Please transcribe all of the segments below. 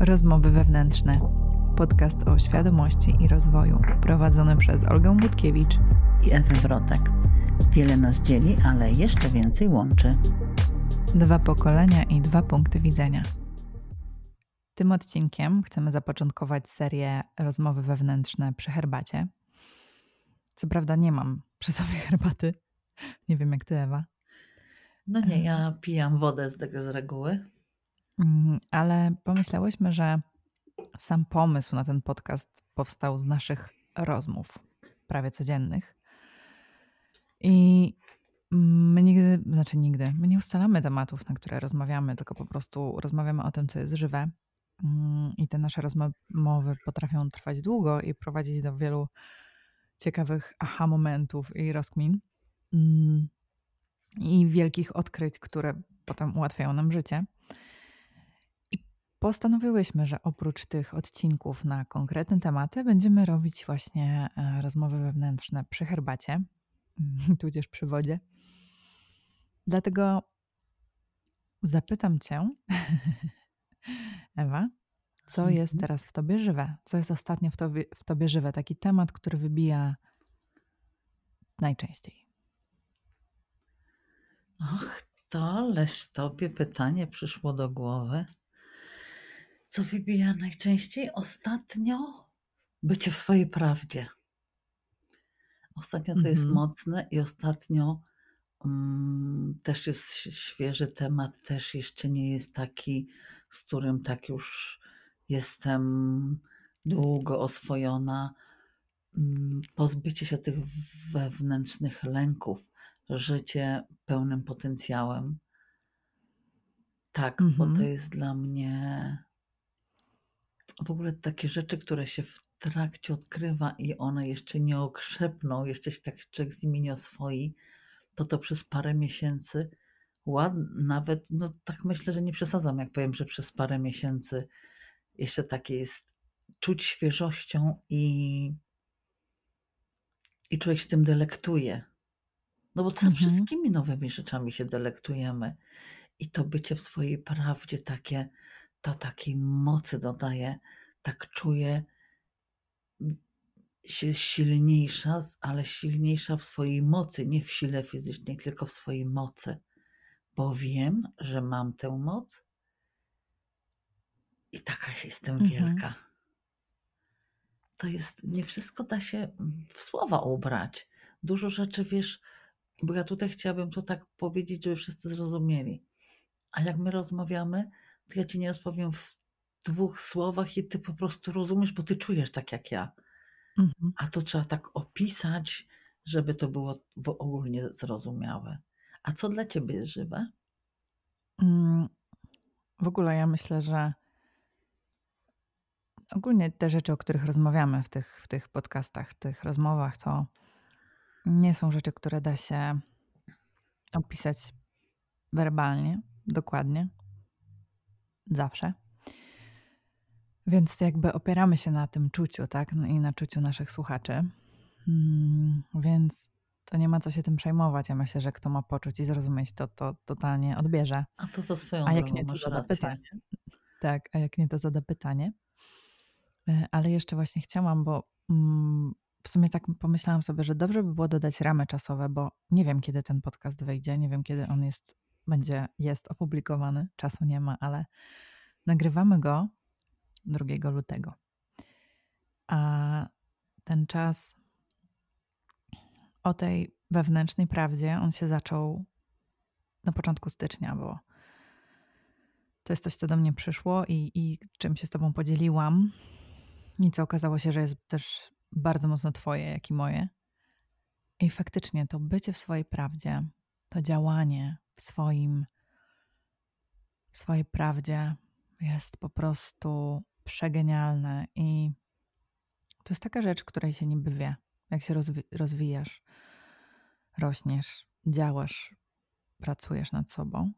Rozmowy wewnętrzne. Podcast o świadomości i rozwoju, prowadzony przez Olgę Budkiewicz i Ewę Wrotek. Wiele nas dzieli, ale jeszcze więcej łączy. Dwa pokolenia i dwa punkty widzenia. Tym odcinkiem chcemy zapoczątkować serię Rozmowy wewnętrzne przy herbacie. Co prawda nie mam przy sobie herbaty. Nie wiem jak ty, Ewa. No nie, ja pijam wodę z tego z reguły. Mm, ale pomyślałyśmy, że sam pomysł na ten podcast powstał z naszych rozmów, prawie codziennych. I my nigdy, znaczy nigdy, my nie ustalamy tematów, na które rozmawiamy, tylko po prostu rozmawiamy o tym, co jest żywe. Mm, I te nasze rozmowy potrafią trwać długo i prowadzić do wielu ciekawych aha momentów i rozkmin. Mm, I wielkich odkryć, które potem ułatwiają nam życie. Postanowiłyśmy, że oprócz tych odcinków na konkretne tematy będziemy robić właśnie e, rozmowy wewnętrzne przy herbacie, tudzież przy wodzie. Dlatego zapytam Cię, Ewa, co jest mhm. teraz w Tobie żywe? Co jest ostatnio w tobie, w tobie żywe? Taki temat, który wybija najczęściej. Och, to ależ Tobie pytanie przyszło do głowy. Co wybija najczęściej? Ostatnio bycie w swojej prawdzie. Ostatnio to jest mhm. mocne i ostatnio um, też jest świeży temat, też jeszcze nie jest taki, z którym tak już jestem długo oswojona. Um, pozbycie się tych wewnętrznych lęków, życie pełnym potencjałem. Tak, bo to mhm. jest dla mnie w ogóle takie rzeczy, które się w trakcie odkrywa i one jeszcze nie okrzepną, jeszcze się tak człowiek z nimi nie oswoi, to to przez parę miesięcy, ład, nawet, no tak myślę, że nie przesadzam, jak powiem, że przez parę miesięcy jeszcze takie jest czuć świeżością i, i człowiek się tym delektuje. No bo mhm. wszystkimi nowymi rzeczami się delektujemy. I to bycie w swojej prawdzie takie, to takiej mocy dodaje, tak czuję się silniejsza, ale silniejsza w swojej mocy, nie w sile fizycznej, tylko w swojej mocy, bo wiem, że mam tę moc i taka jestem mhm. wielka. To jest, nie wszystko da się w słowa ubrać. Dużo rzeczy wiesz, bo ja tutaj chciałabym to tak powiedzieć, żeby wszyscy zrozumieli. A jak my rozmawiamy, ja ci nie rozpowiem w dwóch słowach i ty po prostu rozumiesz, bo ty czujesz tak jak ja. Mhm. A to trzeba tak opisać, żeby to było ogólnie zrozumiałe. A co dla ciebie jest żywe? Mm, w ogóle ja myślę, że ogólnie te rzeczy, o których rozmawiamy w tych, w tych podcastach, w tych rozmowach, to nie są rzeczy, które da się opisać werbalnie, dokładnie zawsze. Więc jakby opieramy się na tym czuciu, tak? No I na czuciu naszych słuchaczy. Hmm, więc to nie ma co się tym przejmować. Ja myślę, że kto ma poczuć i zrozumieć, to to totalnie odbierze. A to to swoją A jak nie, to zada pytanie. Tak, a jak nie, to zada pytanie. E, ale jeszcze właśnie chciałam, bo mm, w sumie tak pomyślałam sobie, że dobrze by było dodać ramy czasowe, bo nie wiem, kiedy ten podcast wyjdzie, nie wiem, kiedy on jest będzie, jest opublikowany, czasu nie ma, ale nagrywamy go 2 lutego. A ten czas o tej wewnętrznej prawdzie, on się zaczął na początku stycznia, bo to jest coś, co do mnie przyszło i, i czym się z Tobą podzieliłam. I co okazało się, że jest też bardzo mocno Twoje, jak i moje. I faktycznie to bycie w swojej prawdzie, to działanie w swoim, w swojej prawdzie jest po prostu przegenialne i to jest taka rzecz, której się niby wie, jak się rozwi rozwijasz, rośniesz, działasz, pracujesz nad sobą,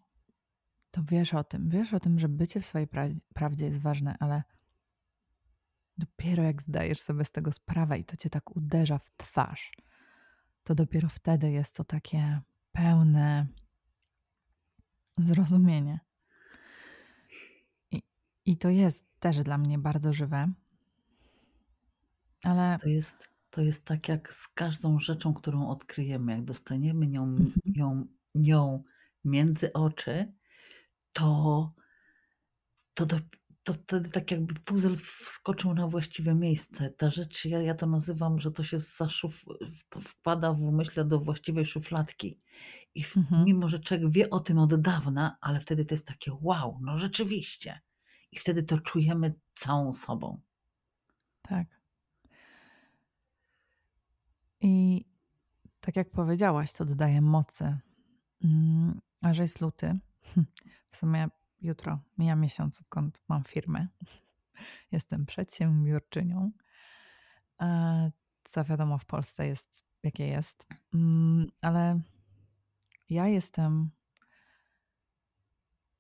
to wiesz o tym, wiesz o tym, że bycie w swojej pra prawdzie jest ważne, ale dopiero jak zdajesz sobie z tego sprawę i to cię tak uderza w twarz, to dopiero wtedy jest to takie pełne zrozumienie. I, i to jest też dla mnie bardzo żywe. Ale To jest to jest tak jak z każdą rzeczą, którą odkryjemy, jak dostaniemy nią Mhm. ją nią między oczy, to to dop to wtedy tak jakby puzzle wskoczył na właściwe miejsce. Ta rzecz, ja ja to nazywam, że to się zaszuf w wkłada w umyśle do właściwej szufladki. I w Mhm. mimo że człowiek wie o tym od dawna, ale wtedy to jest takie: "Wow, no rzeczywiście!" I wtedy to czujemy całą sobą. Tak. I tak jak powiedziałaś, to dodaje mocy. A że jest luty, w sumie jutro mija miesiąc, odkąd mam firmę. Jestem przedsiębiorczynią. E, co wiadomo w Polsce jest jakie jest. Mm, ale ja jestem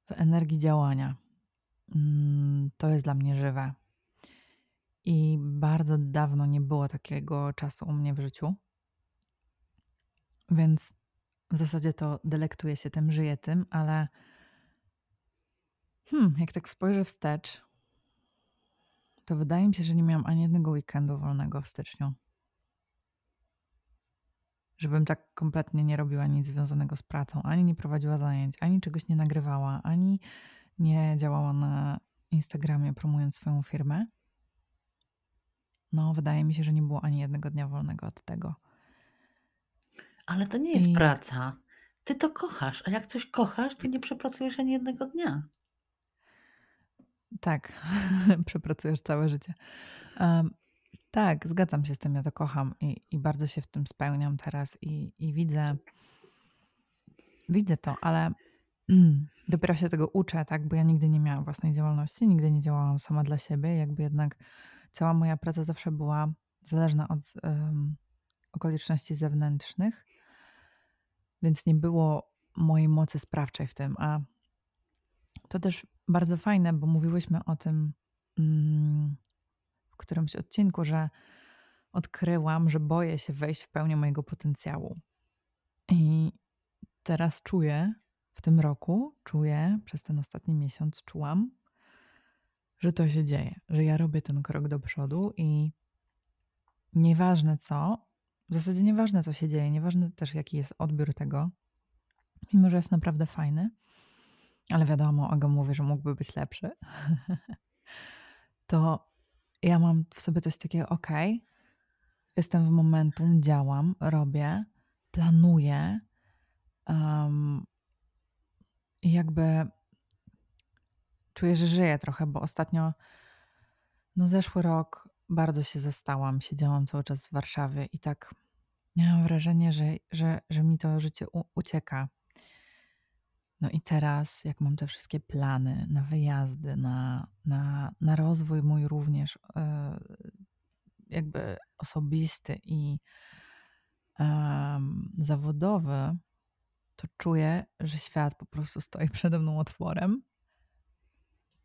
w energii działania. Mm, to jest dla mnie żywe. I bardzo dawno nie było takiego czasu u mnie w życiu. Więc w zasadzie to delektuję się tym, żyję tym, ale hmm, jak tak spojrzę wstecz, to wydaje mi się, że nie miałam ani jednego weekendu wolnego w styczniu. Żebym tak kompletnie nie robiła nic związanego z pracą, ani nie prowadziła zajęć, ani czegoś nie nagrywała, ani nie działała na Instagramie promując swoją firmę. No, wydaje mi się, że nie było ani jednego dnia wolnego od tego. Ale to nie jest I praca. Ty to kochasz, a jak coś kochasz, to nie przepracujesz ani jednego dnia. Tak, przepracujesz całe życie. Um, tak, zgadzam się z tym, ja to kocham i, i bardzo się w tym spełniam teraz i, i widzę, widzę to, ale dopiero się tego uczę, tak, bo ja nigdy nie miałam własnej działalności, nigdy nie działałam sama dla siebie, jakby jednak cała moja praca zawsze była zależna od um, okoliczności zewnętrznych, więc nie było mojej mocy sprawczej w tym, a to też bardzo fajne, bo mówiłyśmy o tym mm, w którymś odcinku, że odkryłam, że boję się wejść w pełnię mojego potencjału. I teraz czuję, w tym roku, czuję, przez ten ostatni miesiąc czułam, że to się dzieje, że ja robię ten krok do przodu i nieważne co, w zasadzie nieważne co się dzieje, nieważne też jaki jest odbiór tego, mimo że jest naprawdę fajny, ale wiadomo, Aga mówi, że mógłby być lepszy, to ja mam w sobie coś takiego, ok, jestem w momentum, działam, robię, planuję um, i jakby czuję, że żyję trochę, bo ostatnio, no zeszły rok bardzo się zastałam, siedziałam cały czas w Warszawie i tak miałam wrażenie, że, że, że mi to życie u, ucieka. No i teraz, jak mam te wszystkie plany na wyjazdy, na, na, na rozwój mój również e, jakby osobisty i zawodowy, to czuję, że świat po prostu stoi przede mną otworem,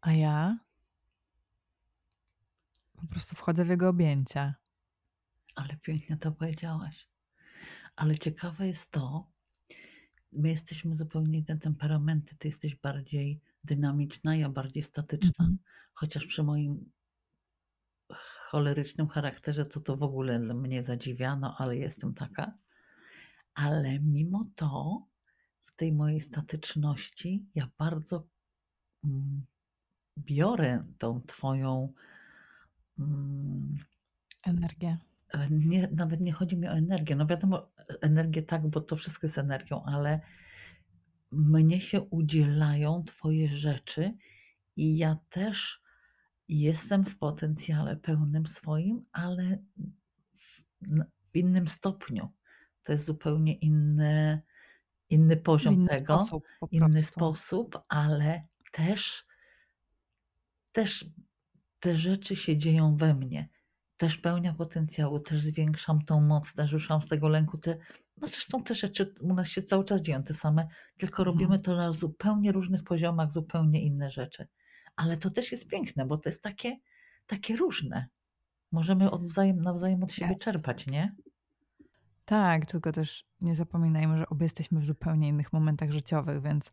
a ja po prostu wchodzę w jego objęcia. Ale pięknie to powiedziałaś. Ale ciekawe jest to, my jesteśmy zupełnie inne temperamenty. Ty jesteś bardziej dynamiczna, ja bardziej statyczna. Mhm. Chociaż przy moim cholerycznym charakterze to to w ogóle mnie zadziwiano, ale jestem taka. Ale mimo to w tej mojej statyczności ja bardzo mm, biorę tą twoją mm, Energię. E, nie, nawet nie chodzi mi o energię. No wiadomo, energię tak, bo to wszystko jest energią, ale mnie się udzielają twoje rzeczy i ja też jestem w potencjale pełnym swoim, ale w, w innym stopniu. To jest zupełnie inny, inny poziom inny tego, sposób po inny sposób, ale też, też te rzeczy się dzieją we mnie. Też pełnia potencjału, też zwiększam tą moc, też ruszam z tego lęku. Te, no zresztą te rzeczy u nas się cały czas dzieją te same, tylko Mhm. robimy to na zupełnie różnych poziomach, zupełnie inne rzeczy. Ale to też jest piękne, bo to jest takie, takie różne. Możemy od wzajem, nawzajem od siebie Jest. czerpać, nie? Tak, tylko też nie zapominajmy, że obie jesteśmy w zupełnie innych momentach życiowych, więc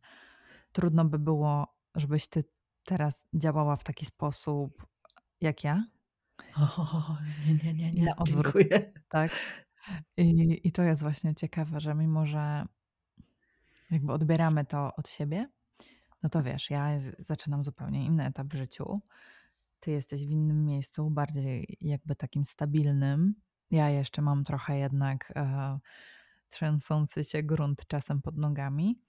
trudno by było, żebyś ty teraz działała w taki sposób jak ja O, nie, nie, nie, na nie, odwrót, dziękuję. tak? I i to jest właśnie ciekawe, że mimo że jakby odbieramy to od siebie, no to wiesz, ja zaczynam zupełnie inny etap w życiu. Ty jesteś w innym miejscu, bardziej jakby takim stabilnym. Ja jeszcze mam trochę jednak, e, trzęsący się grunt czasem pod nogami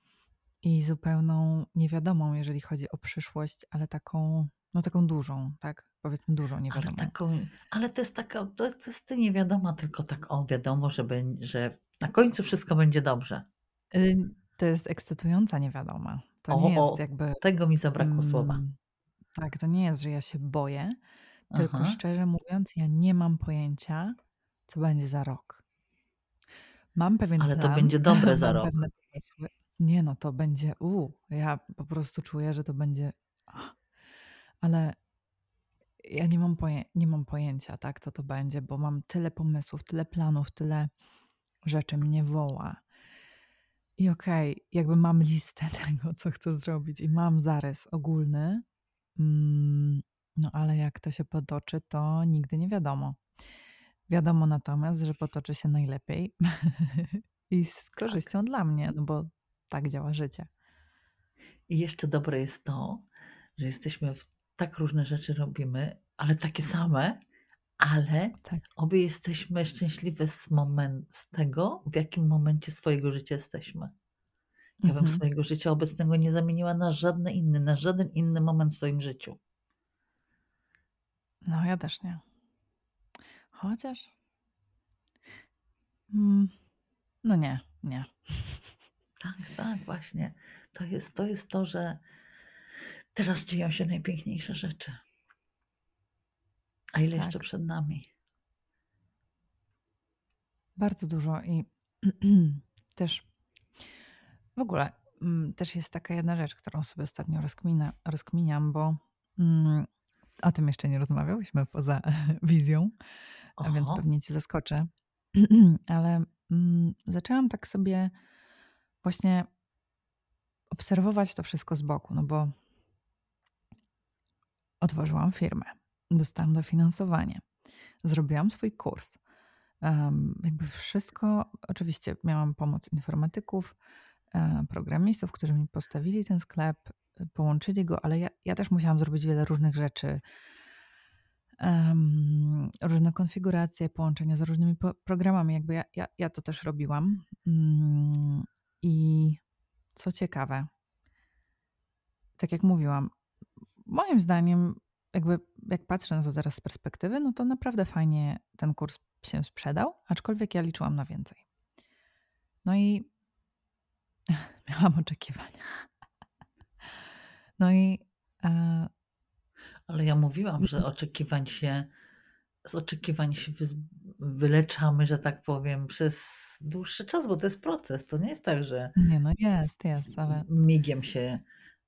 i zupełną niewiadomą, jeżeli chodzi o przyszłość, ale taką, no taką dużą, tak? Powiedzmy dużą Ale niewiadomą. taką ale to jest taka to to jest ta niewiadoma, tylko tak, o wiadomo, że że na końcu wszystko będzie dobrze. Y, to jest ekscytująca niewiadoma. To nie O, jest o, jakby, tego mi zabrakło słowa. mm, tak, to nie jest, że ja się boję, tylko Aha. szczerze mówiąc, ja nie mam pojęcia, co będzie za rok. Mam pewien Ale to plan, będzie dobre za mam rok. pewne pomysły. Nie no, to będzie u, ja po prostu czuję, że to będzie ale ja nie mam poję nie mam pojęcia, tak, co to będzie, bo mam tyle pomysłów, tyle planów, tyle rzeczy mnie woła. I okej, jakby mam listę tego, co chcę zrobić i mam zarys ogólny, mm, no ale jak to się potoczy, to nigdy nie wiadomo. Wiadomo natomiast, że potoczy się najlepiej i z Tak. korzyścią dla mnie, no bo tak działa życie. I jeszcze dobre jest to, że jesteśmy w tak różne rzeczy robimy, ale takie same, ale Tak. obie jesteśmy szczęśliwe z momen z tego, w jakim momencie swojego życia jesteśmy. Ja bym Mhm. swojego życia obecnego nie zamieniła na żadne inny na żaden inny moment w swoim życiu. No, ja też nie. Chociaż mm, no nie, nie. Tak, tak, właśnie. To jest to jest to, że teraz dzieją się najpiękniejsze rzeczy. A ile jeszcze Tak. przed nami? Bardzo dużo i też w ogóle, mm, też jest taka jedna rzecz, którą sobie ostatnio rozkmina rozkminiam, bo, mm, o tym jeszcze nie rozmawiałyśmy poza wizją, a więc pewnie cię zaskoczę. Ale, mm, zaczęłam tak sobie właśnie obserwować to wszystko z boku, no bo otworzyłam firmę, dostałam dofinansowanie, zrobiłam swój kurs. Em, jakby wszystko oczywiście miałam pomoc informatyków, e, programistów, którzy mi postawili ten sklep, połączyli go, ale ja ja też musiałam zrobić wiele różnych rzeczy. Em, różne konfiguracje, połączenia z różnymi programami, jakby ja ja ja to też robiłam. Mm, i co ciekawe tak jak mówiłam, moim zdaniem, jakby jak patrzę na to teraz z perspektywy, no to naprawdę fajnie ten kurs się sprzedał, aczkolwiek ja liczyłam na więcej. No i miałam oczekiwania. No i, e Ale ja mówiłam, że oczekiwań się z oczekiwań się wyleczamy, że tak powiem, przez dłuższy czas, bo to jest proces. To nie jest tak, że Nie, no jest, jest, ale migiem się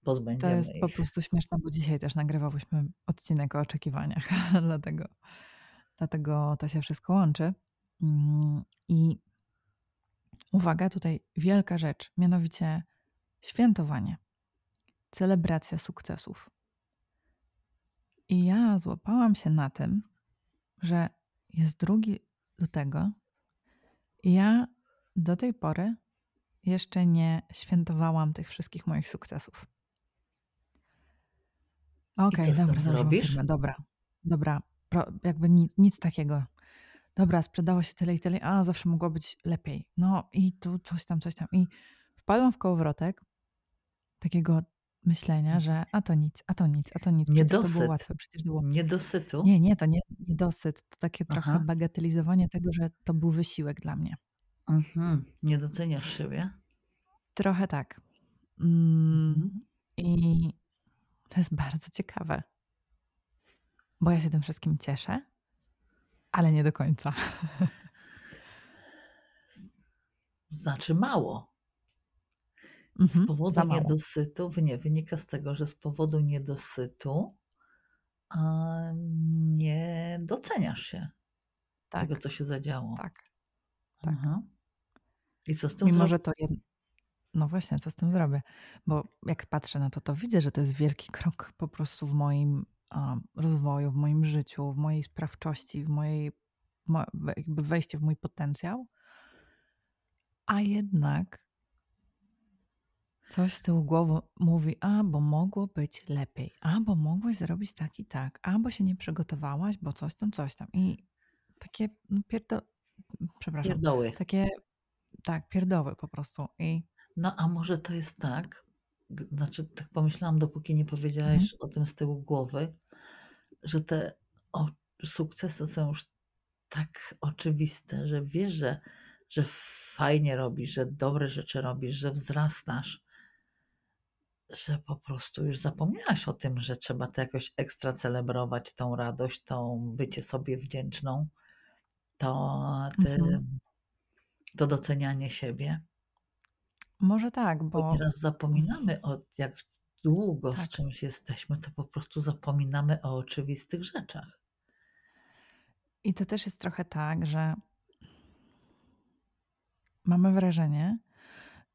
to jest pozbędziemy po ich. prostu śmieszne, bo dzisiaj też nagrywałyśmy odcinek o oczekiwaniach, dlatego dlatego to się wszystko łączy. Mm, i uwaga, tutaj wielka rzecz, mianowicie świętowanie, celebracja sukcesów. I ja złapałam się na tym, że jest 2 lutego i ja do tej pory jeszcze nie świętowałam tych wszystkich moich sukcesów. Okej, co z tym dobra, zrobisz? dobra, dobra, pro jakby nic nic takiego. Dobra, sprzedało się tyle i tyle, a zawsze mogło być lepiej. No i tu coś tam, coś tam. I wpadłam w kołowrotek takiego myślenia, że a to nic, a to nic, a to nic, przecież to było Niedosyt. łatwe, przecież było Niedosytu? nie, nie, to nie niedosyt, to takie trochę Aha. bagatelizowanie tego, że to był wysiłek dla mnie. Mhm. Nie doceniasz siebie? Trochę tak. Mm, Mhm. i to jest bardzo ciekawe. Bo ja się tym wszystkim cieszę, ale nie do końca. Znaczy mało. Z Mhm, powodu mało. niedosytu nie, wynika z tego, że z powodu niedosytu, nie doceniasz się, tego, Tak, co się zadziało. tak, tak. Aha. I co z tym Mimo że to jed no właśnie, co z tym zrobię? Bo jak patrzę na to, to widzę, że to jest wielki krok po prostu w moim, a, rozwoju, w moim życiu, w mojej sprawczości, w mojej mo jakby wejście w mój potencjał. A jednak coś z tyłu głowy mówi: „A, bo mogło być lepiej. A, bo mogłeś zrobić tak i tak. A, bo się nie przygotowałaś, bo coś tam, coś tam”. I takie, no pierdo przepraszam, Pierdoły. takie tak, pierdoły po prostu i No, a może to jest tak, g znaczy tak pomyślałam, dopóki nie Mhm. powiedziałaś o tym z tyłu głowy, że te o sukcesy są już tak oczywiste, że wiesz, że że fajnie robisz, że dobre rzeczy robisz, że wzrastasz że po prostu już zapomniałaś o tym, że trzeba to jakoś ekstra celebrować, tą radość, tą bycie sobie wdzięczną, to Mhm. to docenianie siebie. Może tak, Bo bo nieraz zapominamy o jak długo z Tak. czymś jesteśmy, to po prostu zapominamy o oczywistych rzeczach. I to też jest trochę tak, że mamy wrażenie,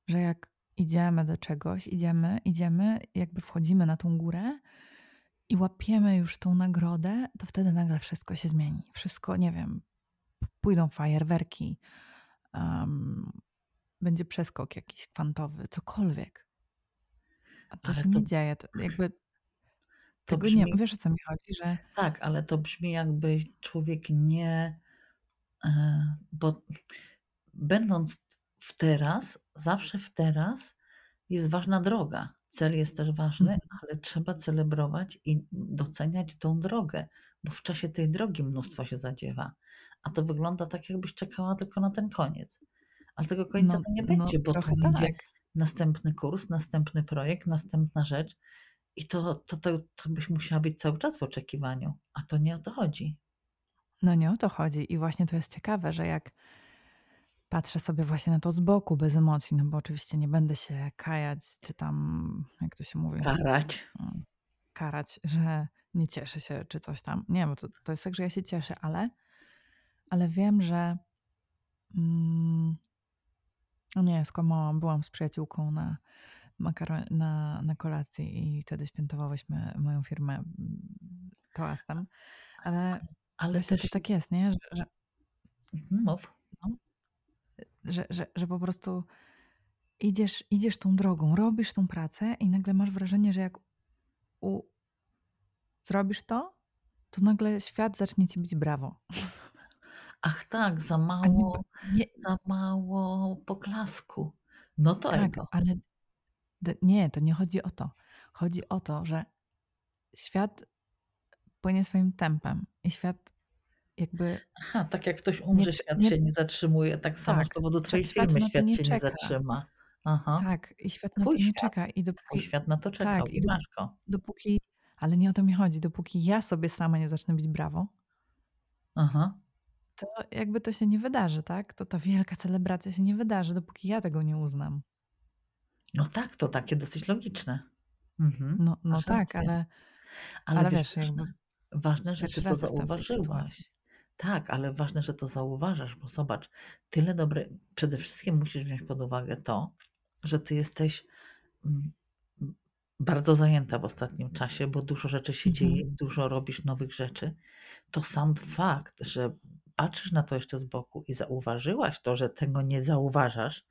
że jak idziemy do czegoś, idziemy, idziemy, jakby wchodzimy na tą górę i łapiemy już tą nagrodę, to wtedy nagle wszystko się zmieni. Wszystko, nie wiem, pójdą fajerwerki, em, będzie przeskok jakiś kwantowy, cokolwiek. A to Ale się to nie dzieje. To jakby to tego nie brzmi wiesz, o co mi chodzi, że tak, ale to brzmi jakby człowiek nie e, bo będąc w teraz, zawsze w teraz jest ważna droga. Cel jest też ważny, Mhm. ale trzeba celebrować i doceniać tą drogę, bo w czasie tej drogi mnóstwo się zadziewa, a to wygląda tak, jakbyś czekała tylko na ten koniec. Ale tego końca No to nie no będzie, bo tu trochę będzie tak. następny kurs, następny projekt, następna rzecz i to to to to byś musiała być cały czas w oczekiwaniu, a to nie o to chodzi. No nie o to chodzi i właśnie to jest ciekawe, że jak patrzę sobie właśnie na to z boku bez emocji, no bo oczywiście nie będę się kajać, czy tam, jak to się mówi, Karać. mm, karać, że nie cieszę się, czy coś tam. Nie, bo to to jest tak, że ja się cieszę, ale ale wiem, że mm o nie, skłamałam. Byłam z przyjaciółką na makaro na na kolacji i wtedy świętowałyśmy moją firmę, mm, toastem, ale Ale właśnie też tak jest, nie? Że że Mhm, mów. No. Że że że po prostu idziesz idziesz tą drogą, robisz tą pracę i nagle masz wrażenie, że jak u zrobisz to, to nagle świat zacznie ci bić brawo. Ach tak, za A nie mało nie za mało poklasku. No to Tak, ego. ale d nie, to nie chodzi o to. Chodzi o to, że świat płynie swoim tempem i świat jakby Aha, tak jak ktoś nie umrze, świat nie się nie zatrzymuje, tak samo z tak, powodu twojej świat firmy na to świat nie się nie czeka. zatrzyma. Aha. Tak, i świat na to Twój nie świat. czeka i Twój dopóki świat na to czekał tak, i i dop masz go. dopóki ale nie o to mi chodzi, dopóki ja sobie sama nie zacznę bić brawo Aha. To jakby to się nie wydarzy, tak? To ta wielka celebracja się nie wydarzy, dopóki ja tego nie uznam. No tak, to takie dosyć logiczne. Mhm, No no tak, ale Ale ale wiesz, wiesz, jakby ważne że ty to zauważyłaś. Tak, ale ważne, że to zauważasz, bo zobacz, tyle dobre przede wszystkim musisz wziąć pod uwagę to, że ty jesteś, mm, bardzo zajęta w ostatnim czasie, bo dużo rzeczy się dzieje, Mhm. dużo robisz nowych rzeczy. To sam fakt, że patrzysz na to jeszcze z boku i zauważyłaś to, że tego nie zauważasz,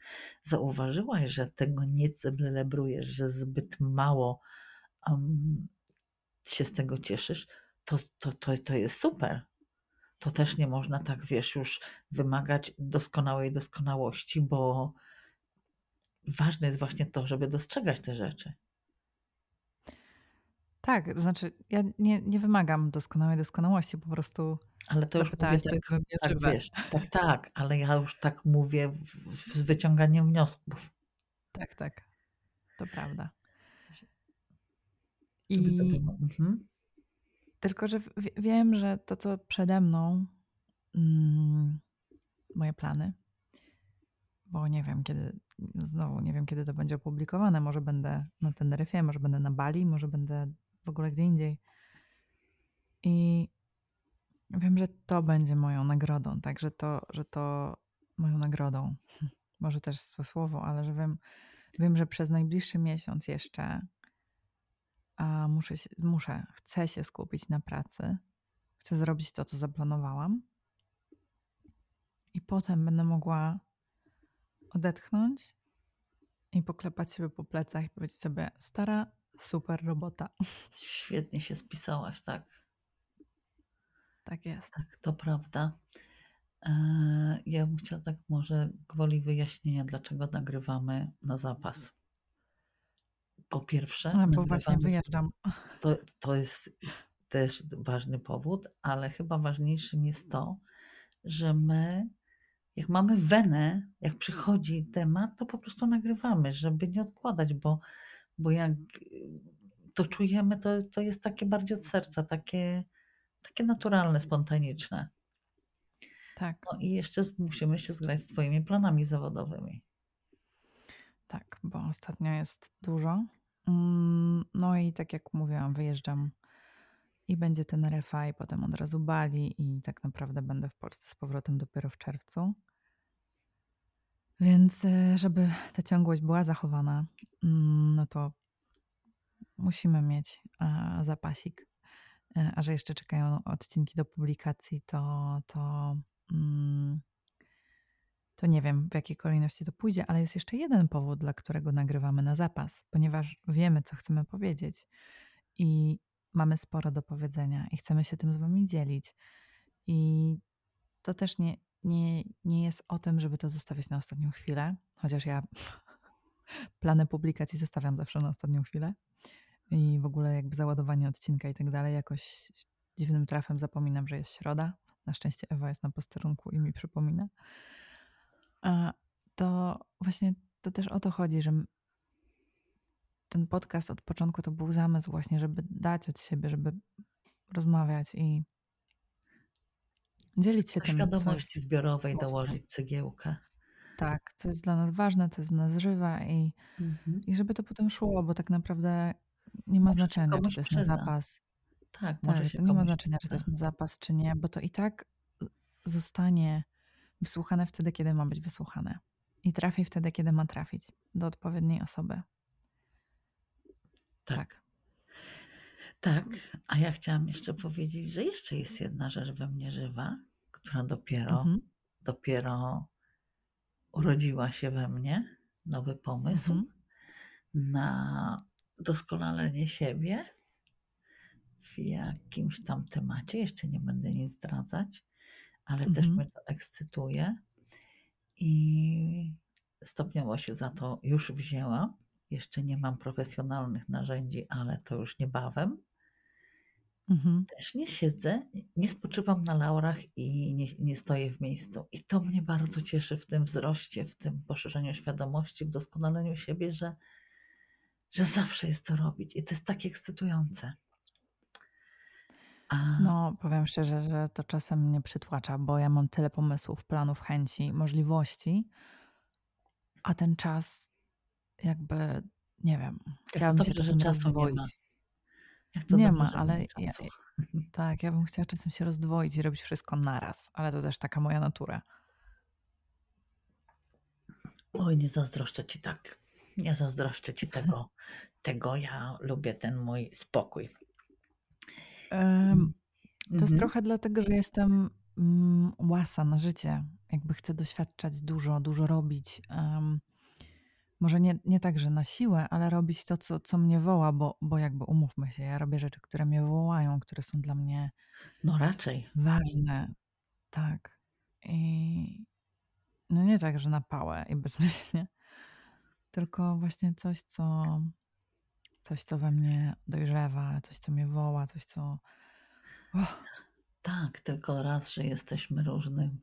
zauważyłaś, że tego nie celebrujesz, że zbyt mało, em, się z tego cieszysz, to to to to jest super. To też nie można tak, wiesz, już wymagać doskonałej doskonałości, bo ważne jest właśnie to, żeby dostrzegać te rzeczy. Tak, to znaczy ja nie nie wymagam doskonałej doskonałości, po prostu Ale to już mówię tak tak, żywe. wiesz, tak, tak, ale ja już tak mówię w w z wyciąganiem wniosków. Tak, tak, to prawda. To I było mhm. tylko że w wie wiem, że to, co przede mną, mm, moje plany bo nie wiem, kiedy znowu nie wiem, kiedy to będzie opublikowane. Może będę na Teneryfie, może będę na Bali, może będę w ogóle gdzie indziej. I wiem, że to będzie moją nagrodą, tak, że to że to moją nagrodą, może też złe słowo, ale że wiem Wiem, że przez najbliższy miesiąc jeszcze a muszę, muszę, chcę się skupić na pracy. Chcę zrobić to, co zaplanowałam. I potem będę mogła odetchnąć i poklepać siebie po plecach i powiedzieć sobie: Stara, super robota. Świetnie się spisałaś, tak? Tak jest. Tak, to prawda. E, ja bym chciała tak może gwoli wyjaśnienia, dlaczego nagrywamy na zapas. Po pierwsze, A, bo właśnie nagrywamy, wyjeżdżam. to, to jest, jest też ważny powód, ale chyba ważniejszym jest to, że my, jak mamy wenę, jak przychodzi temat, to po prostu nagrywamy, żeby nie odkładać, bo, bo jak to czujemy, to, to jest takie bardziej od serca, takie, takie naturalne, spontaniczne. Tak, No i jeszcze musimy się zgrać z Twoimi planami zawodowymi. tak, bo ostatnio jest dużo. Mm, No i tak jak mówiłam, wyjeżdżam i będzie ten RFA i potem od razu Bali i tak naprawdę będę w Polsce z powrotem dopiero w czerwcu. Więc e, żeby ta ciągłość była zachowana, mm, no to musimy mieć e, zapasik. E, A że jeszcze czekają odcinki do publikacji, to, to, mm, to nie wiem w jakiej kolejności to pójdzie, ale jest jeszcze jeden powód, dla którego nagrywamy na zapas, ponieważ wiemy, co chcemy powiedzieć i mamy sporo do powiedzenia i chcemy się tym z Wami dzielić. I to też nie, nie, nie jest o tym, żeby to zostawiać na ostatnią chwilę, chociaż ja plany publikacji zostawiam zawsze na ostatnią chwilę i w ogóle jakby załadowanie odcinka i tak dalej, jakoś dziwnym trafem zapominam, że jest środa. Na szczęście Ewa jest na posterunku i mi przypomina. A to właśnie to też o to chodzi, że ten podcast od początku to był zamysł właśnie, żeby dać od siebie, żeby rozmawiać i dzielić się Do tym, świadomości zbiorowej mocne. dołożyć cegiełkę. Tak, co jest dla nas ważne, co jest w nas żywe i, Mhm. i żeby to potem szło, bo tak naprawdę nie ma Może się znaczenia, czy to jest na przyda. zapas. Tak, może Tak, to nie ma znaczenia, czy to jest przyda. na zapas, czy nie, bo to i tak zostanie wysłuchane wtedy, kiedy ma być wysłuchane. I trafi wtedy, kiedy ma trafić do odpowiedniej osoby. Tak. Tak. Tak, a ja chciałam jeszcze powiedzieć, że jeszcze jest jedna rzecz we mnie żywa, która dopiero, Mhm. dopiero urodziła się we mnie, nowy pomysł Mhm. na doskonalenie siebie w jakimś tam temacie. Jeszcze nie będę nic zdradzać, ale też Mhm. mnie to ekscytuje i stopniowo się za to już wzięłam. Jeszcze nie mam profesjonalnych narzędzi, ale to już niebawem. Mhm. Też nie siedzę, nie spoczywam na laurach i nie, nie stoję w miejscu. I to mnie bardzo cieszy w tym wzroście, w tym poszerzeniu świadomości, w doskonaleniu siebie, że, że zawsze jest co robić. I to jest tak ekscytujące. A No, powiem szczerze, że to czasem mnie przytłacza, bo ja mam tyle pomysłów, planów, chęci, możliwości, a ten czas jakby, nie wiem, chciałabym się dobrze, czasem czasu nie ma. Nie ma, ale ja, tak, ja bym chciała czasem się rozdwoić i robić wszystko naraz, ale to też taka moja natura. Oj, nie zazdroszczę ci tak. Nie zazdroszczę ci tego. tego ja lubię ten mój spokój. To jest Mhm. trochę dlatego, że jestem mm, łasa na życie. Jakby chcę doświadczać dużo, dużo robić. Em, może nie, nie tak, że na siłę, ale robić to, co, co mnie woła, bo, bo jakby umówmy się, ja robię rzeczy, które mnie wołają, które są dla mnie No raczej. ważne. Tak. I no nie tak, że na pałę i bezmyślnie, tylko właśnie coś, co, coś, co we mnie dojrzewa, coś, co mnie woła, coś, co. Oh, Tak, tylko raz, że jesteśmy różnym,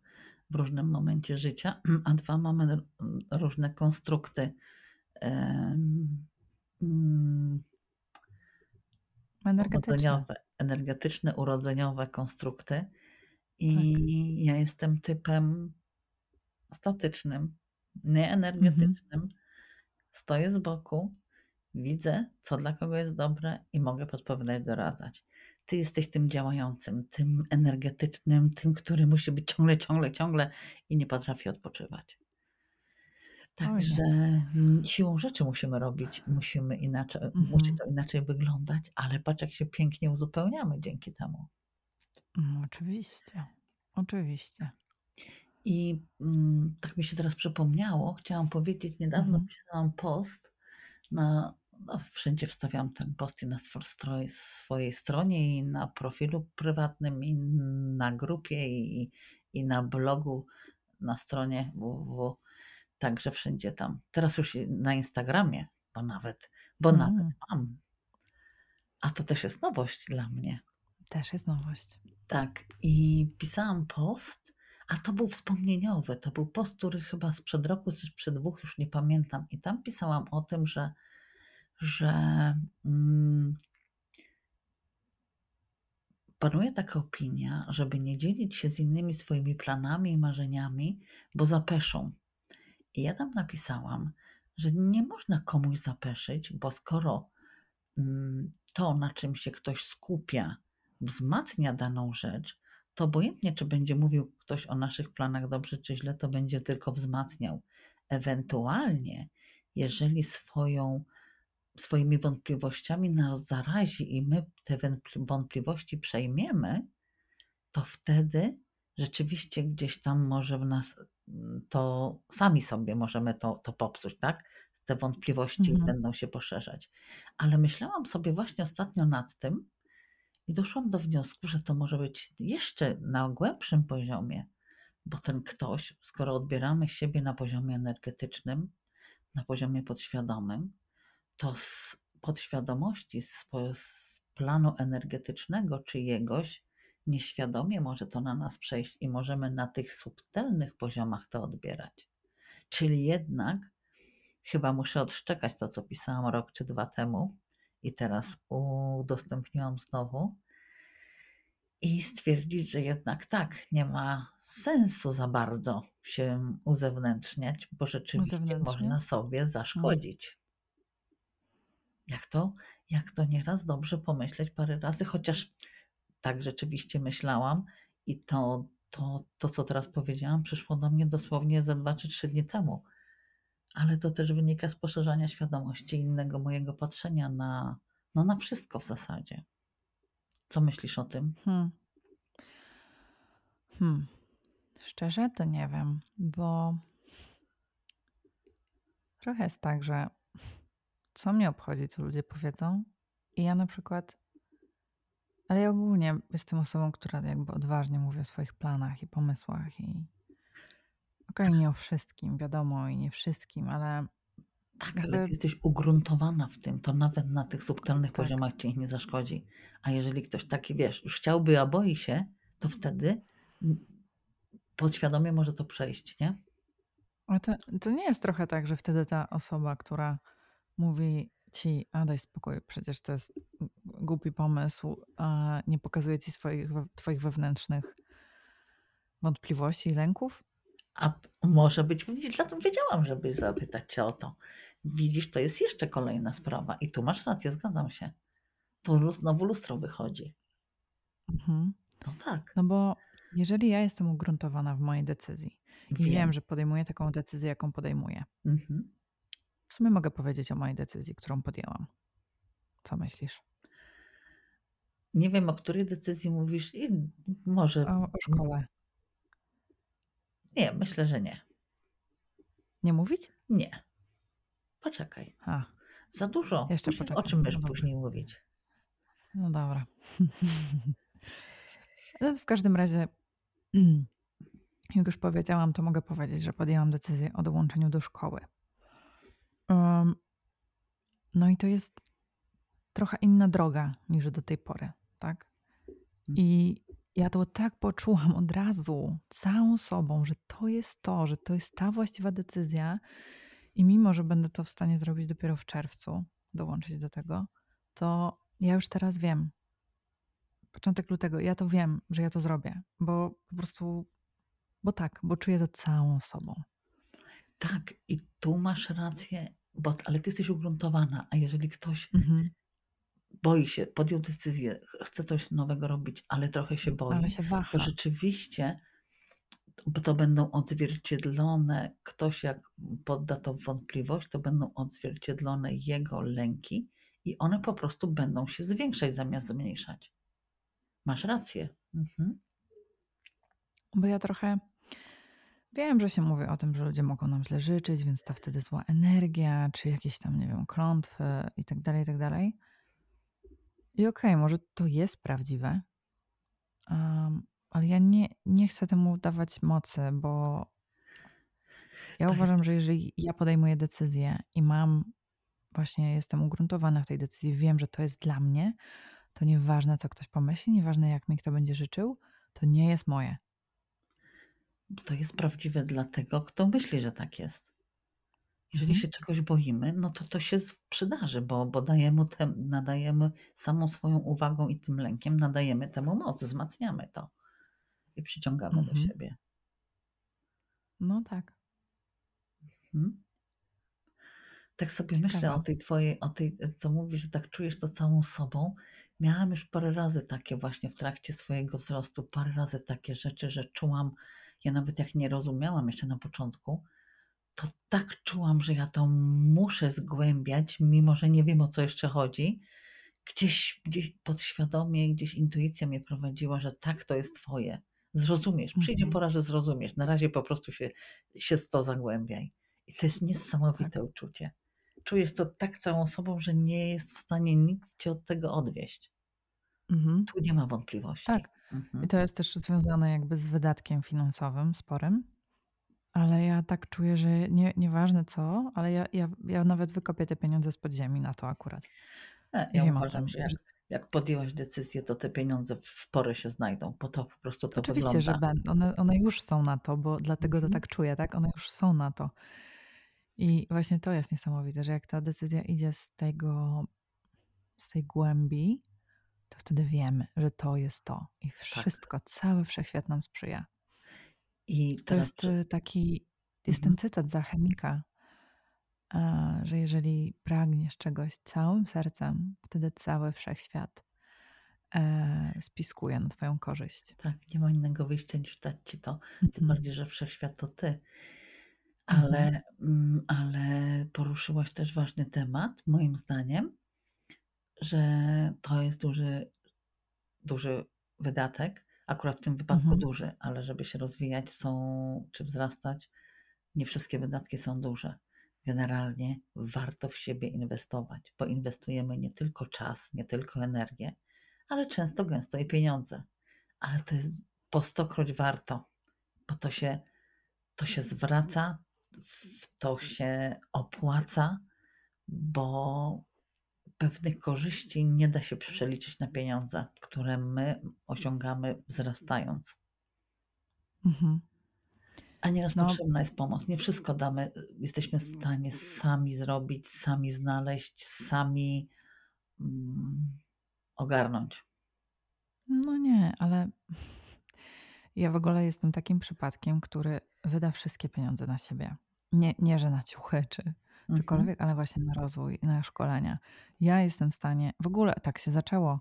w różnym momencie życia, a dwa mamy różne konstrukty em, mm, energetyczne. urodzeniowe, energetyczne, urodzeniowe konstrukty. Tak. I ja jestem typem statycznym, nie Mhm. Stoję z boku, widzę, co dla kogo jest dobre i mogę podpowiadać, doradzać. Ty jesteś tym działającym, tym energetycznym, tym, który musi być ciągle, ciągle, ciągle i nie potrafi odpoczywać. Także, nie. mm, siłą rzeczy musimy robić, musimy inaczej musi Mhm. to inaczej wyglądać, ale patrz jak się pięknie uzupełniamy dzięki temu. No oczywiście, oczywiście. I, mm, tak mi się teraz przypomniało, chciałam powiedzieć, niedawno Mhm. pisałam post na no wszędzie wstawiam ten post i na swo stroj swojej stronie, i na profilu prywatnym, i na grupie, i i na blogu, na stronie www. Także wszędzie tam. Teraz już i na Instagramie, bo nawet bo nawet Mm. mam. A to też jest nowość dla mnie. Też jest nowość. Tak, i pisałam post, a to był wspomnieniowy. To był post, który chyba sprzed roku czy sprzed 2, już nie pamiętam. I tam pisałam o tym, że że, mm panuje taka opinia, żeby nie dzielić się z innymi swoimi planami i marzeniami, bo zapeszą. I ja tam napisałam, że nie można komuś zapeszyć, bo skoro, mm, to, na czym się ktoś skupia, wzmacnia daną rzecz, to obojętnie, czy będzie mówił ktoś o naszych planach dobrze czy źle, to będzie tylko wzmacniał. Ewentualnie, jeżeli swoją swoimi wątpliwościami nas zarazi i my te wątpliwości przejmiemy, to wtedy rzeczywiście gdzieś tam może w nas, mm, to sami sobie możemy to to popsuć, tak? Te wątpliwości Mhm. będą się poszerzać. Ale myślałam sobie właśnie ostatnio nad tym i doszłam do wniosku, że to może być jeszcze na głębszym poziomie, bo ten ktoś, skoro odbieramy siebie na poziomie energetycznym, na poziomie podświadomym, to z podświadomości, z planu energetycznego czyjegoś nieświadomie może to na nas przejść i możemy na tych subtelnych poziomach to odbierać. Czyli jednak chyba muszę odszczekać to, co pisałam rok czy 2 temu i teraz udostępniłam znowu i stwierdzić, że jednak tak, nie ma sensu za bardzo się uzewnętrzniać, bo rzeczywiście można sobie Mm. zaszkodzić. Jak to jak to nieraz dobrze pomyśleć parę razy, chociaż tak rzeczywiście myślałam i to to to, co teraz powiedziałam, przyszło do mnie dosłownie ze 2 czy 3 dni temu. Ale to też wynika z poszerzania świadomości, innego mojego patrzenia na no na wszystko w zasadzie. Co myślisz o tym? Hmm. Hmm. Szczerze to nie wiem, bo trochę jest tak, że co mnie obchodzi, co ludzie powiedzą? I ja na przykład ale ja ogólnie jestem osobą, która jakby odważnie mówi o swoich planach i pomysłach i okej, Tak. nie o wszystkim, wiadomo, i nie wszystkim, ale Tak, ale ty jesteś ugruntowana w tym, to nawet na tych subtelnych Tak. poziomach ci nie zaszkodzi. A jeżeli ktoś taki, wiesz, już chciałby, a boi się, to wtedy, podświadomie może to przejść, nie? Ale to to nie jest trochę tak, że wtedy ta osoba, która mówi ci: „A daj spokój, przecież to jest głupi pomysł”, a nie pokazuje ci swoich twoich wewnętrznych wątpliwości i lęków? A może być, widzisz, dlatego wiedziałam, żeby zapytać cię o to. Widzisz, to jest jeszcze kolejna sprawa i tu masz rację, zgadzam się. Tu lu znowu lustro wychodzi. Mhm. No tak. No bo jeżeli ja jestem ugruntowana w mojej decyzji i wiem, Wiem. że podejmuję taką decyzję, jaką podejmuję Mhm. w sumie mogę powiedzieć o mojej decyzji, którą podjęłam. Co myślisz? Nie wiem, o której decyzji mówisz i może O o szkole. Nie, myślę, że nie. Nie mówić? Nie. Poczekaj. A. Za dużo. Jeszcze Później o czym No będziesz dobra. później mówić? No dobra. No w każdym razie jak już powiedziałam, to mogę powiedzieć, że podjęłam decyzję o dołączeniu do szkoły. Ym no i to jest trochę inna droga niż do tej pory, tak? I ja to tak poczułam od razu, całą sobą, że to jest to, że to jest ta właściwa decyzja i mimo, że będę to w stanie zrobić dopiero w czerwcu, dołączyć do tego, to ja już teraz wiem początek lutego, ja to wiem, że ja to zrobię, bo po prostu bo tak, bo czuję to całą sobą. Tak, i tu masz rację, bo ale ty jesteś ugruntowana, a jeżeli ktoś Mhm. Boi się, podjął decyzję, ch chce coś nowego robić, ale trochę się Ale boi, się to waha. rzeczywiście bo to będą odzwierciedlone ktoś jak podda to wątpliwość, to będą odzwierciedlone jego lęki i one po prostu będą się zwiększać zamiast zmniejszać. Masz rację. Mhm. Bo ja trochę wiem, że się mówi o tym, że ludzie mogą nam źle życzyć, więc ta wtedy zła energia, czy jakieś tam, nie wiem, klątwy i tak dalej, i tak dalej. I okej, może to jest prawdziwe, um, ale ja nie, nie chcę temu dawać mocy, bo ja To uważam, jest... że jeżeli ja podejmuję decyzję i mam, właśnie jestem ugruntowana w tej decyzji, wiem, że to jest dla mnie, to nieważne, co ktoś pomyśli, nieważne, jak mi kto będzie życzył, to nie jest moje. To jest prawdziwe dla tego, kto myśli, że tak jest. Jeżeli Mhm. się czegoś boimy, no to to się przydarzy, bo, bo dajemy tem, nadajemy samą swoją uwagą i tym lękiem, nadajemy temu moc, wzmacniamy to i przyciągamy do Mhm. siebie. No tak. Hmm? Tak sobie myślę Ciekawe. o tej twojej, o tej, co mówisz, że tak czujesz to całą sobą. Miałam już parę razy takie właśnie w trakcie swojego wzrostu, parę razy takie rzeczy, że czułam, ja nawet jak nie rozumiałam jeszcze na początku, to tak czułam, że ja to muszę zgłębiać, mimo że nie wiem o co jeszcze chodzi. Gdzieś, gdzieś podświadomie, gdzieś intuicja mnie prowadziła, że tak to jest twoje. Zrozumiesz, przyjdzie Mhm. pora, że zrozumiesz. Na razie po prostu się, się w to zagłębiaj. I to jest niesamowite Tak. uczucie. Czujesz to tak całą sobą, że nie jest w stanie nikt cię od tego odwieść. Mhm. Tu nie ma wątpliwości. Tak. I Mhm. to jest też związane jakby z wydatkiem finansowym sporym. Ale ja tak czuję, że nie, nieważne co, ale ja, ja, ja nawet wykopię te pieniądze z podziemi na to akurat. E, I Ja wiem uważam, że jak, Że, jak podjęłaś decyzję, to te pieniądze w porę się znajdą, bo to po prostu to oczywiście, że wygląda. będą. One, one już są na to, bo dlatego to Mhm. tak czuję, tak? One już są na to. I właśnie to jest niesamowite, że jak ta decyzja idzie z tego, z tej głębi, to wtedy wiemy, że to jest to. I Tak. wszystko, cały wszechświat nam sprzyja. I To teraz, jest y, taki, jest ten Mhm. cytat z alchemika, a, że jeżeli pragniesz czegoś całym sercem, wtedy cały wszechświat e, spiskuje na twoją korzyść. tak, nie ma innego wyjścia niż dać ci to. Tym Mhm. bardziej, że wszechświat to ty. Mhm. Ale, mm, ale poruszyłaś też ważny temat, moim zdaniem, że to jest duży, duży wydatek. Akurat w tym wypadku Mhm. duży, ale żeby się rozwijać są, czy wzrastać, nie wszystkie wydatki są duże. Generalnie warto w siebie inwestować, bo inwestujemy nie tylko czas, nie tylko energię, ale często gęsto i pieniądze. Ale to jest po stokroć warto, bo to się, to się zwraca, to się opłaca, bo pewnych korzyści nie da się przeliczyć na pieniądze, które my osiągamy wzrastając. Mhm. A nieraz No, potrzebna jest pomoc. Nie wszystko damy, jesteśmy w stanie sami zrobić, sami znaleźć, sami mm, ogarnąć. no nie, ale ja w ogóle jestem takim przypadkiem, który wyda wszystkie pieniądze na siebie. Nie, nie że na ciuchy czy. Cokolwiek, ale właśnie na rozwój, na szkolenia. Ja jestem w stanie, w ogóle tak się zaczęło,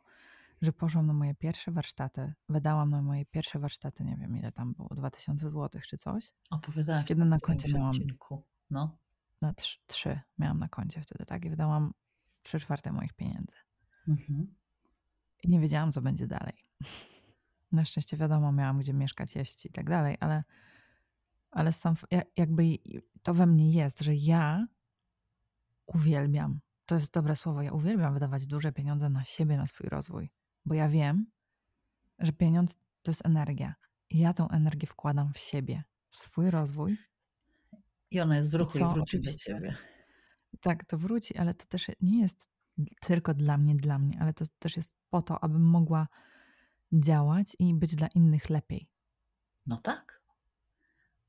że poszłam na moje pierwsze warsztaty, wydałam na moje pierwsze warsztaty, nie wiem ile tam było, 2000 zł czy coś. Opowiadałaś Kiedy na koncie miałam odcinku. No. na trzy, trzy miałam na koncie wtedy, tak? I wydałam trzy czwarte moich pieniędzy. Mhm. I nie wiedziałam, co będzie dalej. Na szczęście wiadomo, miałam gdzie mieszkać, jeść i tak dalej, ale, ale sam, jakby to we mnie jest, że ja uwielbiam, to jest dobre słowo, ja uwielbiam wydawać duże pieniądze na siebie, na swój rozwój, bo ja wiem, że pieniądz to jest energia. I ja tą energię wkładam w siebie, w swój rozwój. I ona jest w I ruchu i co? wróci do ciebie. Tak, to wróci, ale to też nie jest tylko dla mnie, dla mnie, ale to też jest po to, abym mogła działać i być dla innych lepiej. No tak,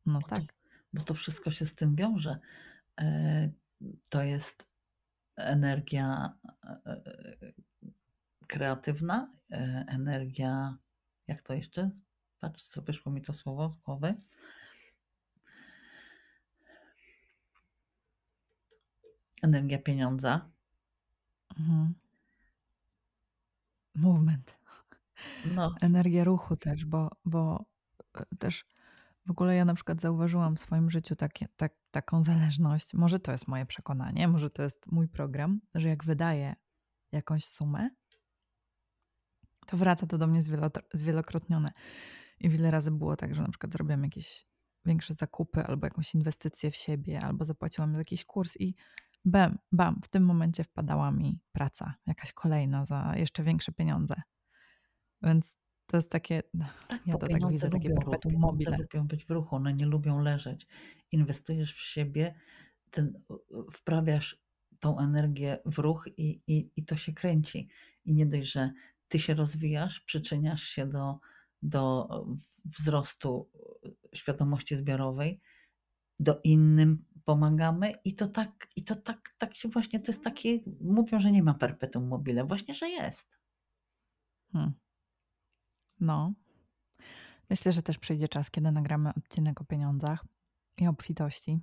No bo to, tak. bo to wszystko się z tym wiąże. To jest energia e, e, kreatywna, e, energia, jak to jeszcze? Patrz, co wyszło mi to słowo z głowy. Energia pieniądza. Mhm. Movement. No, Energia ruchu też, bo, bo też W ogóle ja na przykład zauważyłam w swoim życiu takie, tak, taką zależność. Może to jest moje przekonanie, może to jest mój program, że jak wydaję jakąś sumę, to wraca to do mnie zwielokrotnione. I wiele razy było tak, że na przykład zrobiłam jakieś większe zakupy albo jakąś inwestycję w siebie, albo zapłaciłam za jakiś kurs i bam, bam, w tym momencie wpadała mi praca, jakaś kolejna za jeszcze większe pieniądze. Więc to jest takie, Tak, ja to tak widzę, takie perpetuum mobile. lubią być w ruchu, one nie lubią leżeć. Inwestujesz w siebie, ten, wprawiasz tą energię w ruch i, i, i to się kręci. I nie dość, że ty się rozwijasz, przyczyniasz się do, do wzrostu świadomości zbiorowej, do innym pomagamy i to tak, i to tak, tak się właśnie, to jest takie, mówią, że nie ma perpetuum mobile, właśnie, że jest. Hmm. No. Myślę, że też przyjdzie czas, kiedy nagramy odcinek o pieniądzach i obfitości.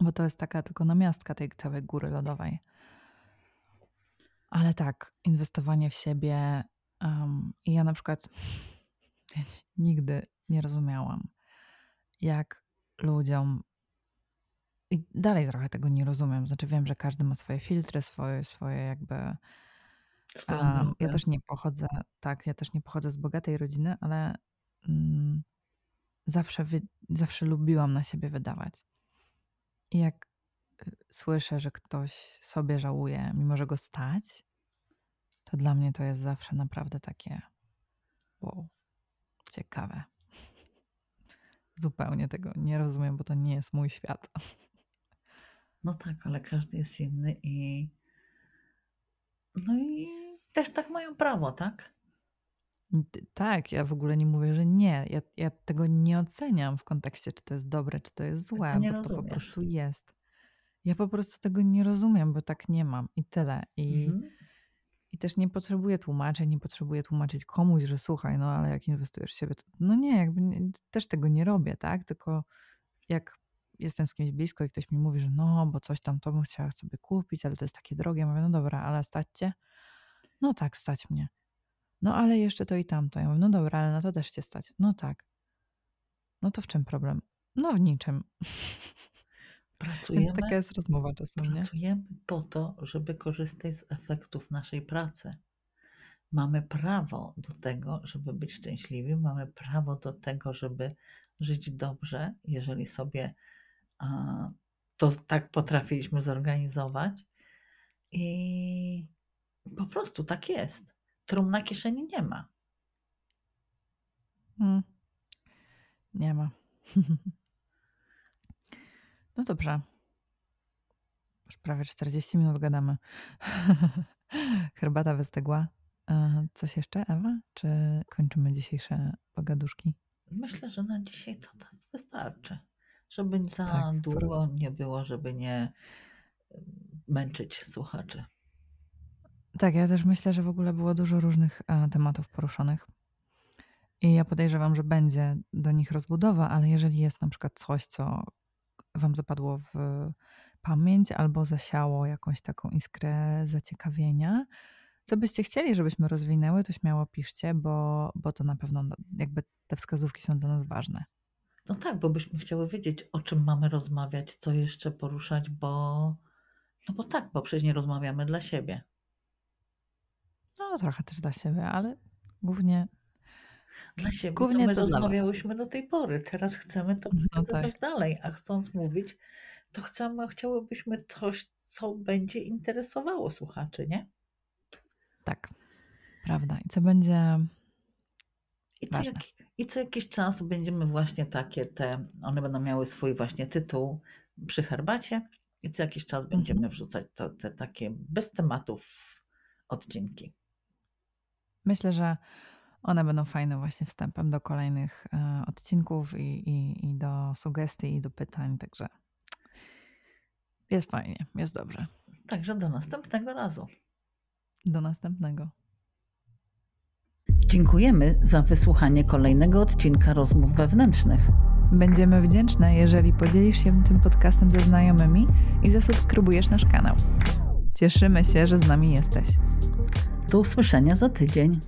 Bo to jest taka tylko namiastka tej całej góry lodowej. Ale tak, inwestowanie w siebie. Um, I ja na przykład nigdy nie rozumiałam, jak ludziom. I dalej trochę tego nie rozumiem. Znaczy, wiem, że każdy ma swoje filtry, swoje, swoje jakby. Um, ja też nie pochodzę, tak, ja też nie pochodzę z bogatej rodziny, ale um, zawsze, wy, zawsze lubiłam na siebie wydawać. I jak y, słyszę, że ktoś sobie żałuje, mimo że go stać, to dla mnie to jest zawsze naprawdę takie wow, ciekawe. Zupełnie tego nie rozumiem, bo to nie jest mój świat. No tak, ale każdy jest inny i no i też tak mają prawo, tak? Tak, ja w ogóle nie mówię, że nie. Ja, ja tego nie oceniam w kontekście, czy to jest dobre, czy to jest złe, nie bo rozumiesz. to po prostu jest. Ja po prostu tego nie rozumiem, bo tak nie mam i tyle. I, Mhm. i też nie potrzebuję tłumaczeń, nie potrzebuję tłumaczyć komuś, że słuchaj, no ale jak inwestujesz w siebie, to no nie, jakby nie, też tego nie robię, tak? Tylko jak jestem z kimś blisko i ktoś mi mówi, że no, bo coś tam to bym chciała sobie kupić, ale to jest takie drogie. Ja mówię, no dobra, ale stać cię? No tak, stać mnie. No ale jeszcze to i tamto. Ja mówię, no dobra, ale na to też cię stać. No tak. No to w czym problem? No w niczym. Więc Pracujemy, taka jest rozmowa czasem, nie? pracujemy po to, żeby korzystać z efektów naszej pracy. Mamy prawo do tego, żeby być szczęśliwi, mamy prawo do tego, żeby żyć dobrze, jeżeli sobie a, to tak potrafiliśmy zorganizować. I po prostu tak jest. Trum na kieszeni nie ma. Mm. Nie ma. No dobrze. Już prawie 40 minut gadamy. Herbata wystygła. E, Coś jeszcze, Ewa? Czy kończymy dzisiejsze pogaduszki? Myślę, że na dzisiaj to nas wystarczy. Żeby za Tak, długo nie było, żeby nie męczyć słuchaczy. Tak, ja też myślę, że w ogóle było dużo różnych e, tematów poruszonych. I ja podejrzewam, że będzie do nich rozbudowa, ale jeżeli jest na przykład coś, co Wam zapadło w pamięć albo zasiało jakąś taką iskrę zaciekawienia, co byście chcieli, żebyśmy rozwinęły, to śmiało piszcie, bo, bo to na pewno no, jakby te wskazówki są dla nas ważne. No tak, bo byśmy chciały wiedzieć, o czym mamy rozmawiać, co jeszcze poruszać, bo no bo tak, bo przecież nie rozmawiamy dla siebie. No trochę też dla siebie, ale głównie Dla siebie Głównie to my to rozmawiałyśmy do tej pory. Teraz chcemy to No przekazywać tak. dalej, a chcąc mówić, to chcemy, chciałybyśmy coś, co będzie interesowało słuchaczy, nie? tak, prawda. I co będzie I co, jaki, I co jakiś czas będziemy właśnie takie te, one będą miały swój właśnie tytuł przy herbacie i co jakiś czas będziemy Mhm. wrzucać to, te takie bez tematów odcinki. Myślę, że one będą fajnym właśnie wstępem do kolejnych e, odcinków i, i, i do sugestii i do pytań, także jest fajnie, jest dobrze. Także do następnego razu. Do następnego. Dziękujemy za wysłuchanie kolejnego odcinka rozmów wewnętrznych. Będziemy wdzięczne, jeżeli podzielisz się tym podcastem ze znajomymi i zasubskrybujesz nasz kanał. Cieszymy się, że z nami jesteś. Do usłyszenia za tydzień.